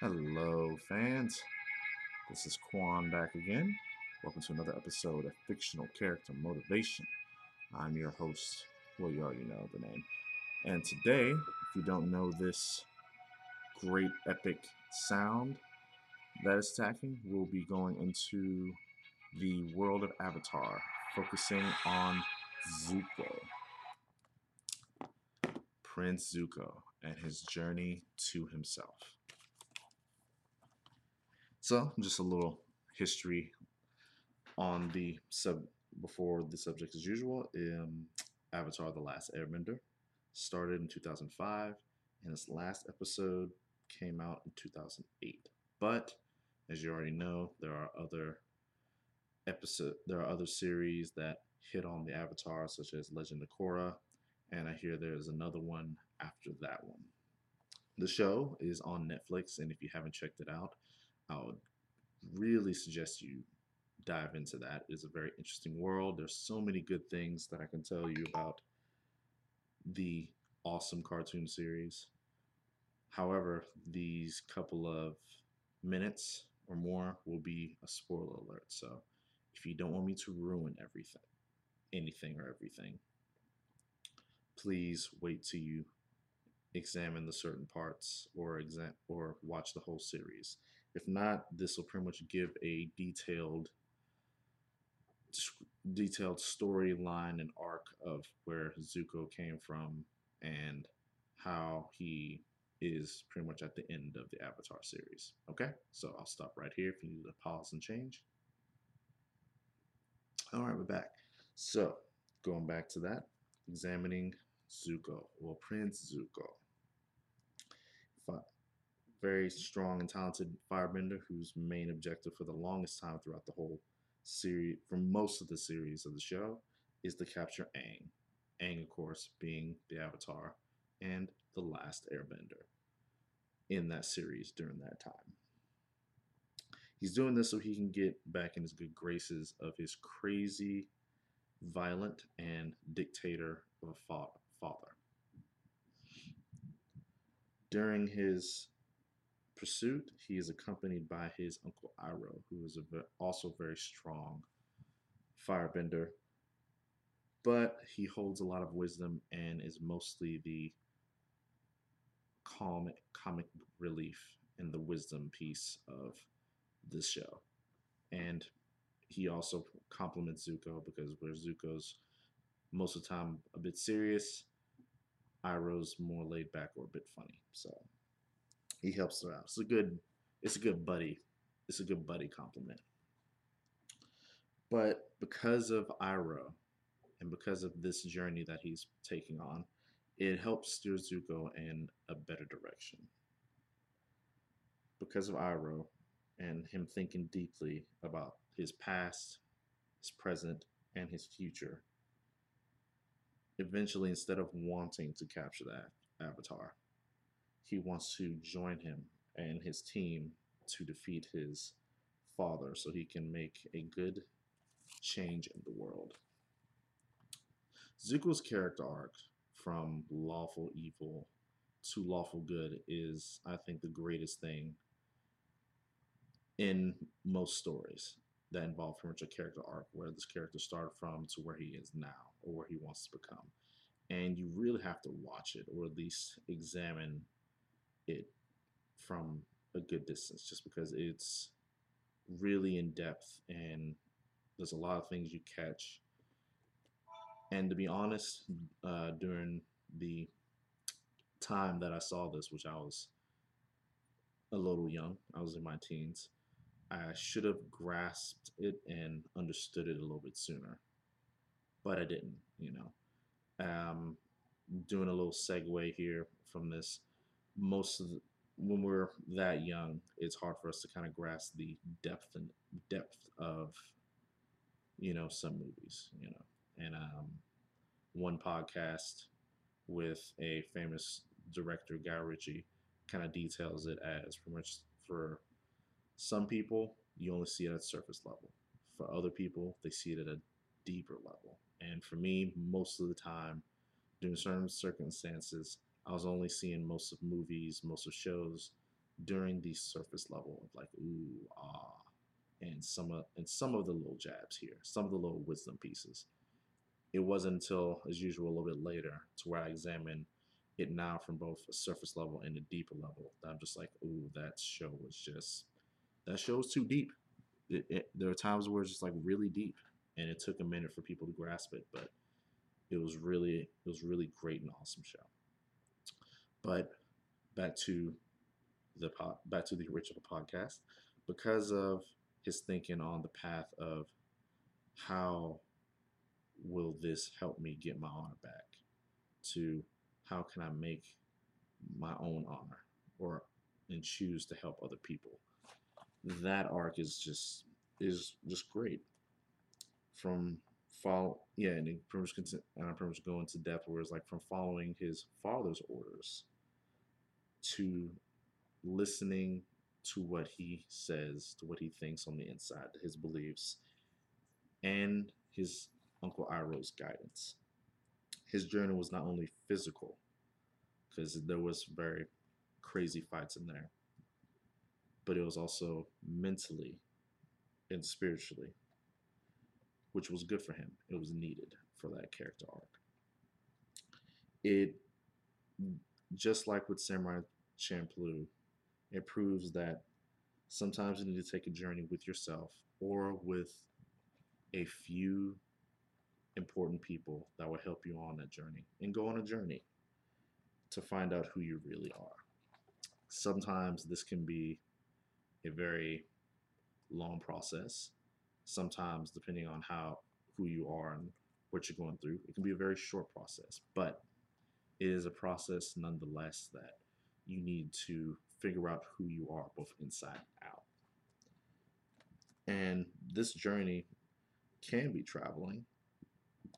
Hello, fans. This is Quan back again. Welcome to another episode of Fictional Character Motivation. I'm your host. Well, you already know the name. And today, if you don't know this great epic sound that is attacking, we'll be going into the world of Avatar, focusing on Zuko. Prince Zuko and his journey to himself. So, just a little history on the sub before the subject as usual. Um, Avatar: The Last Airbender started in 2005, and its last episode came out in 2008. But as you already know, there are other episode there are other series that hit on the Avatar, such as Legend of Korra, and I hear there's another one after that one. The show is on Netflix, and if you haven't checked it out, I would really suggest you dive into that. It's a very interesting world. There's so many good things that I can tell you about the awesome cartoon series. However, these couple of minutes or more will be a spoiler alert. So if you don't want me to ruin everything, anything or everything, please wait till you examine the certain parts or exam or watch the whole series. If not, this will pretty much give a detailed detailed storyline and arc of where Zuko came from and how he is pretty much at the end of the Avatar series. Okay, so I'll stop right here if you need to pause and change. All right, we're back. So going back to that, examining Zuko, well, Prince Zuko very strong and talented firebender whose main objective for the longest time throughout the whole series, for most of the series of the show, is to capture Aang. Aang, of course, being the Avatar and the last Airbender in that series during that time. He's doing this so he can get back in his good graces of his crazy, violent, and dictator of a father. During his pursuit, he is accompanied by his uncle Iroh, who is a, also very strong firebender. But he holds a lot of wisdom and is mostly the comic comic relief and the wisdom piece of this show. And he also compliments Zuko because where Zuko's most of the time a bit serious, Iroh's more laid back or a bit funny. So he helps her out. It's a good, it's a good buddy, it's a good buddy compliment. But because of Iroh and because of this journey that he's taking on, it helps steer Zuko in a better direction. Because of Iroh and him thinking deeply about his past, his present, and his future, eventually, instead of wanting to capture that avatar, he wants to join him and his team to defeat his father so he can make a good change in the world. Zuko's character arc from lawful evil to lawful good is, I think, the greatest thing in most stories that involve pretty much a character arc where this character started from to where he is now or where he wants to become. And you really have to watch it or at least examine it from a good distance just because it's really in depth and there's a lot of things you catch. And to be honest, uh, during the time that I saw this, which I was a little young, I was in my teens, I should have grasped it and understood it a little bit sooner, but I didn't, you know. Um, doing a little segue here from this most of the, when we're that young, it's hard for us to kind of grasp the depth and depth of, you know, some movies, you know. And um, one podcast with a famous director, Guy Ritchie, kind of details it as pretty much for some people, you only see it at surface level. For other people, they see it at a deeper level. And for me, most of the time, during certain circumstances, I was only seeing most of movies, most of shows during the surface level of like ooh ah and some of and some of the little jabs here, some of the little wisdom pieces. It wasn't until, as usual, a little bit later to where I examine it now from both a surface level and a deeper level that I'm just like, ooh, that show was just that show was too deep. It, it, there are times where it's just like really deep, and it took a minute for people to grasp it, but it was really it was really great and awesome show. But back to the pod, back to the original podcast because of his thinking on the path of how will this help me get my honor back to how can I make my own honor or and choose to help other people. That arc is just is just great. From follow yeah, and he pretty much and I pretty much go into depth where it's like from following his father's orders to listening to what he says, to what he thinks on the inside, to his beliefs, and his Uncle Iroh's guidance. His journey was not only physical, because there was very crazy fights in there, but it was also mentally and spiritually, which was good for him. It was needed for that character arc. It just like with Samurai Champloo, it proves that sometimes you need to take a journey with yourself or with a few important people that will help you on that journey and go on a journey to find out who you really are. Sometimes this can be a very long process. Sometimes, depending on how who you are and what you're going through, it can be a very short process. But is a process nonetheless that you need to figure out who you are, both inside out. And this journey can be traveling.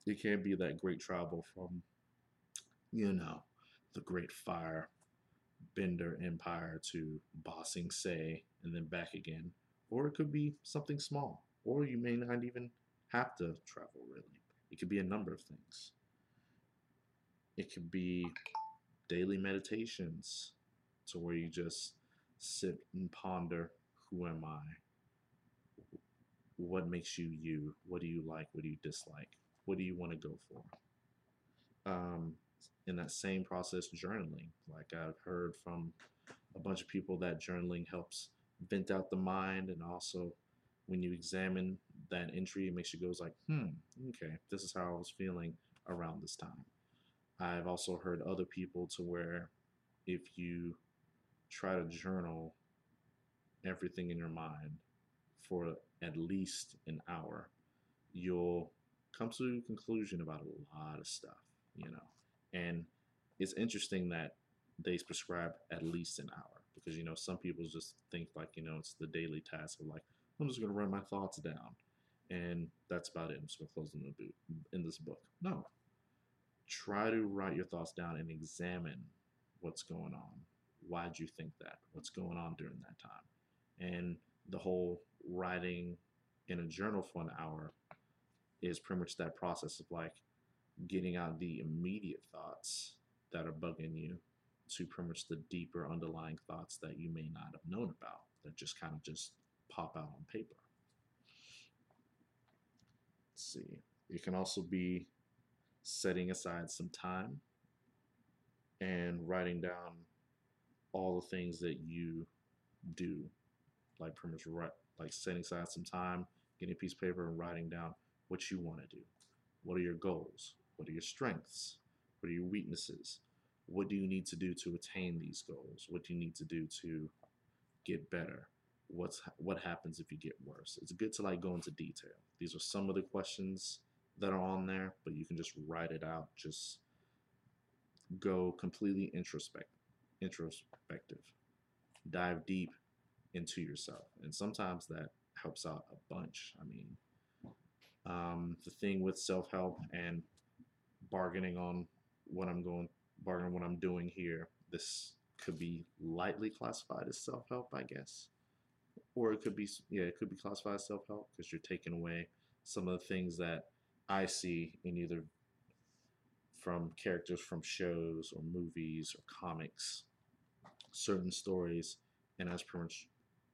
It can be that great travel from, you know, the great fire bender empire to bossing Sing Se and then back again. Or it could be something small. Or you may not even have to travel really. It could be a number of things. It could be daily meditations to where you just sit and ponder who am I? What makes you you? What do you like? What do you dislike? What do you want to go for? Um, in that same process, journaling. Like I've heard from a bunch of people that journaling helps vent out the mind and also when you examine that entry, it makes you go like, hmm, okay, this is how I was feeling around this time. I've also heard other people to where if you try to journal everything in your mind for at least an hour, you'll come to a conclusion about a lot of stuff, you know. And it's interesting that they prescribe at least an hour because, you know, some people just think like, you know, it's the daily task of like, I'm just going to write my thoughts down. And that's about it. I'm just going to close in, the boot, in this book. No. Try to write your thoughts down and examine what's going on why'd you think that? What's going on during that time? And the whole writing in a journal for an hour is pretty much that process of like getting out the immediate thoughts that are bugging you to pretty much the deeper underlying thoughts that you may not have known about that just kind of just pop out on paper. Let's see. It can also be setting aside some time and writing down all the things that you do, like pretty much right, like setting aside some time, getting a piece of paper and writing down what you want to do. What are your goals? What are your strengths? What are your weaknesses? What do you need to do to attain these goals? What do you need to do to get better? What's what happens if you get worse? It's good to like go into detail. These are some of the questions that are on there, but you can just write it out. Just go completely introspect introspective. Dive deep into yourself. And sometimes that helps out a bunch. I mean, um, the thing with self help and bargaining on what I'm going, bargaining what I'm doing here, this could be lightly classified as self help, I guess. Or it could be, yeah, it could be classified as self help because you're taking away some of the things that I see in either from characters from shows or movies or comics, certain stories and I pretty much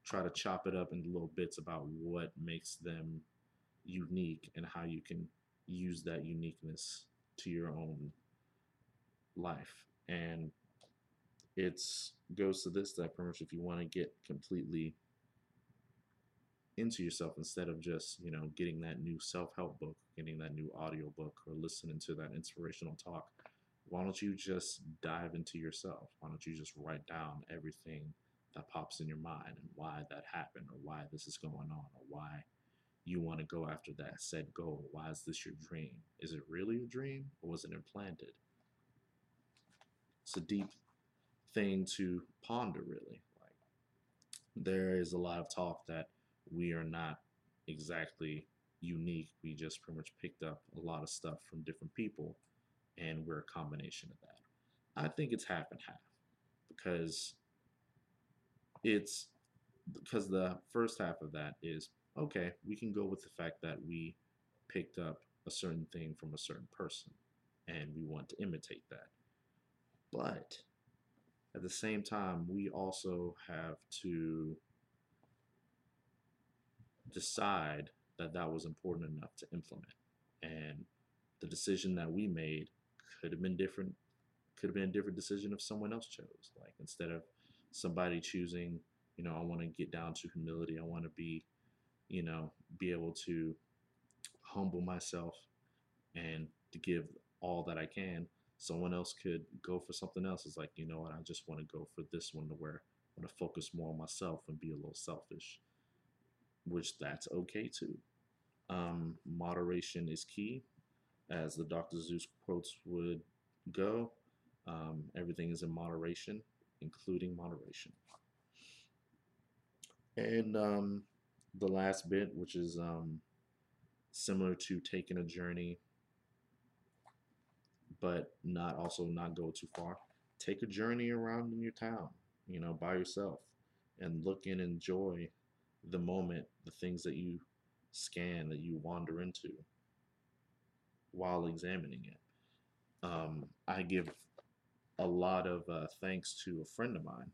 try to chop it up into little bits about what makes them unique and how you can use that uniqueness to your own life. And it's goes to this that pretty much if you want to get completely into yourself instead of just you know getting that new self-help book getting that new audio book or listening to that inspirational talk. Why don't you just dive into yourself? Why don't you just write down everything that pops in your mind and why that happened or why this is going on or why you want to go after that said goal? Why is this your dream? Is it really a dream or was it implanted? It's a deep thing to ponder really. Like there is a lot of talk that we are not exactly unique. We just pretty much picked up a lot of stuff from different people, and we're a combination of that. I think it's half and half because it's because the first half of that is okay, we can go with the fact that we picked up a certain thing from a certain person and we want to imitate that. But at the same time, we also have to decide that that was important enough to implement. And the decision that we made could have been different, could have been a different decision if someone else chose. Like instead of somebody choosing, you know, I want to get down to humility, I want to be, you know, be able to humble myself and to give all that I can. Someone else could go for something else. It's like, you know what, I just want to go for this one to where I want to focus more on myself and be a little selfish which that's okay too. Um, moderation is key, as the Dr. Seuss quotes would go. Um, everything is in moderation, including moderation. And um, the last bit, which is um, similar to taking a journey, but not also not go too far. Take a journey around in your town, you know, by yourself, and look and enjoy the moment, the things that you scan, that you wander into while examining it. Um, I give a lot of uh, thanks to a friend of mine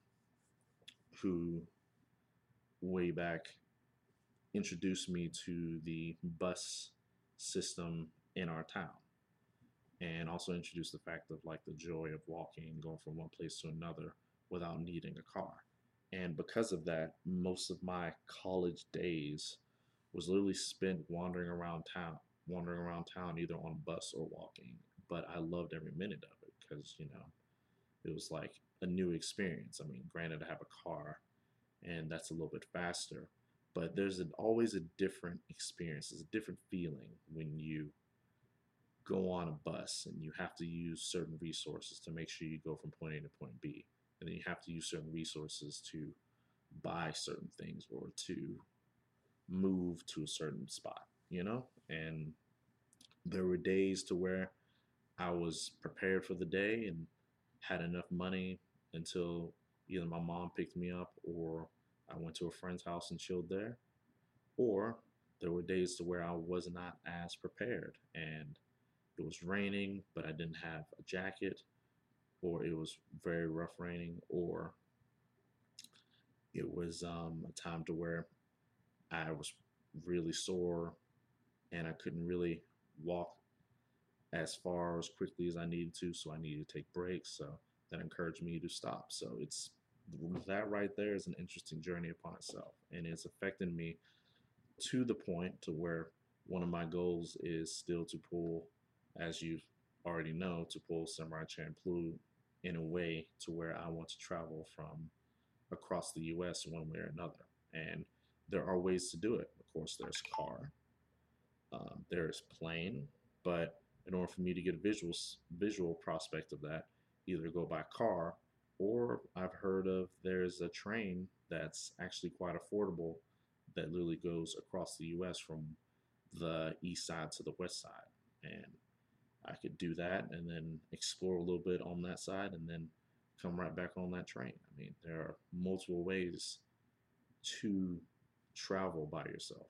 who, way back, introduced me to the bus system in our town and also introduced the fact of like the joy of walking going from one place to another without needing a car and because of that, most of my college days was literally spent wandering around town, wandering around town either on bus or walking. But I loved every minute of it because, you know, it was like a new experience. I mean, granted, I have a car and that's a little bit faster, but there's an, always a different experience. there's a different feeling when you go on a bus and you have to use certain resources to make sure you go from point A to point B and then you have to use certain resources to buy certain things or to move to a certain spot, you know? And there were days to where I was prepared for the day and had enough money until either my mom picked me up or I went to a friend's house and chilled there. Or there were days to where I was not as prepared and it was raining, but I didn't have a jacket or it was very rough raining, or it was um, a time to where I was really sore and I couldn't really walk as far as quickly as I needed to, so I needed to take breaks. So that encouraged me to stop. So it's that right there is an interesting journey upon itself, and it's affecting me to the point to where one of my goals is still to pull, as you already know, to pull Samurai Champloo in a way to where I want to travel from across the US one way or another. And there are ways to do it. Of course, there's car, um, there's plane, but in order for me to get a visual visual prospect of that, either go by car or I've heard of there's a train that's actually quite affordable that literally goes across the US from the east side to the west side. And I could do that and then explore a little bit on that side and then come right back on that train. I mean, there are multiple ways to travel by yourself.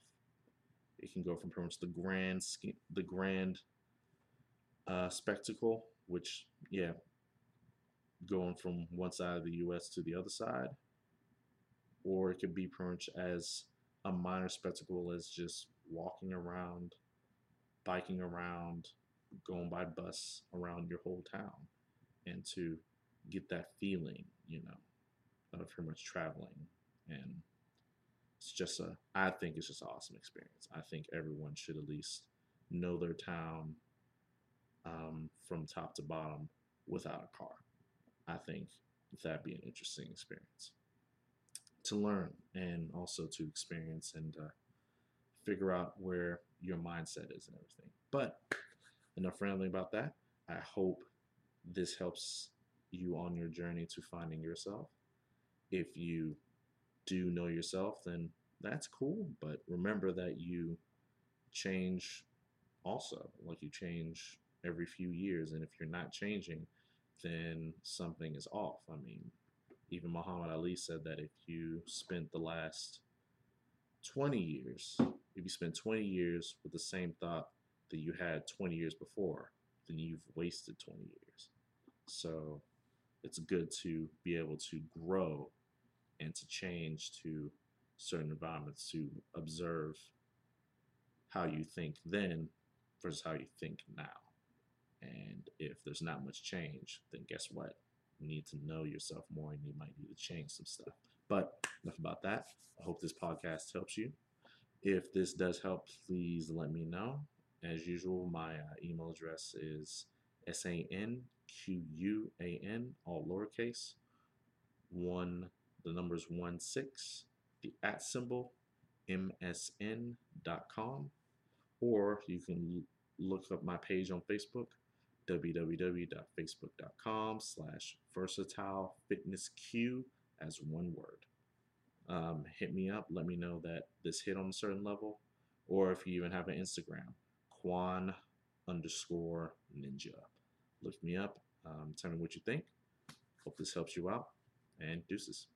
It can go from pretty much the grand, the grand uh, spectacle, which yeah, going from one side of the U.S. to the other side, or it could be pretty much as a minor spectacle as just walking around, biking around, going by bus around your whole town, and to get that feeling, you know, of pretty much traveling. And it's just a, I think it's just an awesome experience. I think everyone should at least know their town um, from top to bottom without a car. I think that'd be an interesting experience to learn and also to experience and uh, figure out where your mindset is and everything. But enough rambling about that. I hope this helps you on your journey to finding yourself. If you do know yourself, then that's cool. But remember that you change also, like you change every few years. And if you're not changing, then something is off. I mean, even Muhammad Ali said that if you spent the last 20 years, if you spent 20 years with the same thought that you had 20 years before, then you've wasted 20 years. So it's good to be able to grow and to change to certain environments to observe how you think then versus how you think now. And if there's not much change, then guess what? You need to know yourself more and you might need to change some stuff. But enough about that. I hope this podcast helps you. If this does help, please let me know. As usual, my uh, email address is S A N Q U A N, all lowercase, one, the numbers one six, the at symbol, msn.com, or you can look up my page on Facebook, www.facebook.com slash versatile fitness q as one word. Um, hit me up, let me know that this hit on a certain level, or if you even have an Instagram, Quan underscore ninja. Look me up, um, tell me what you think. Hope this helps you out, and deuces.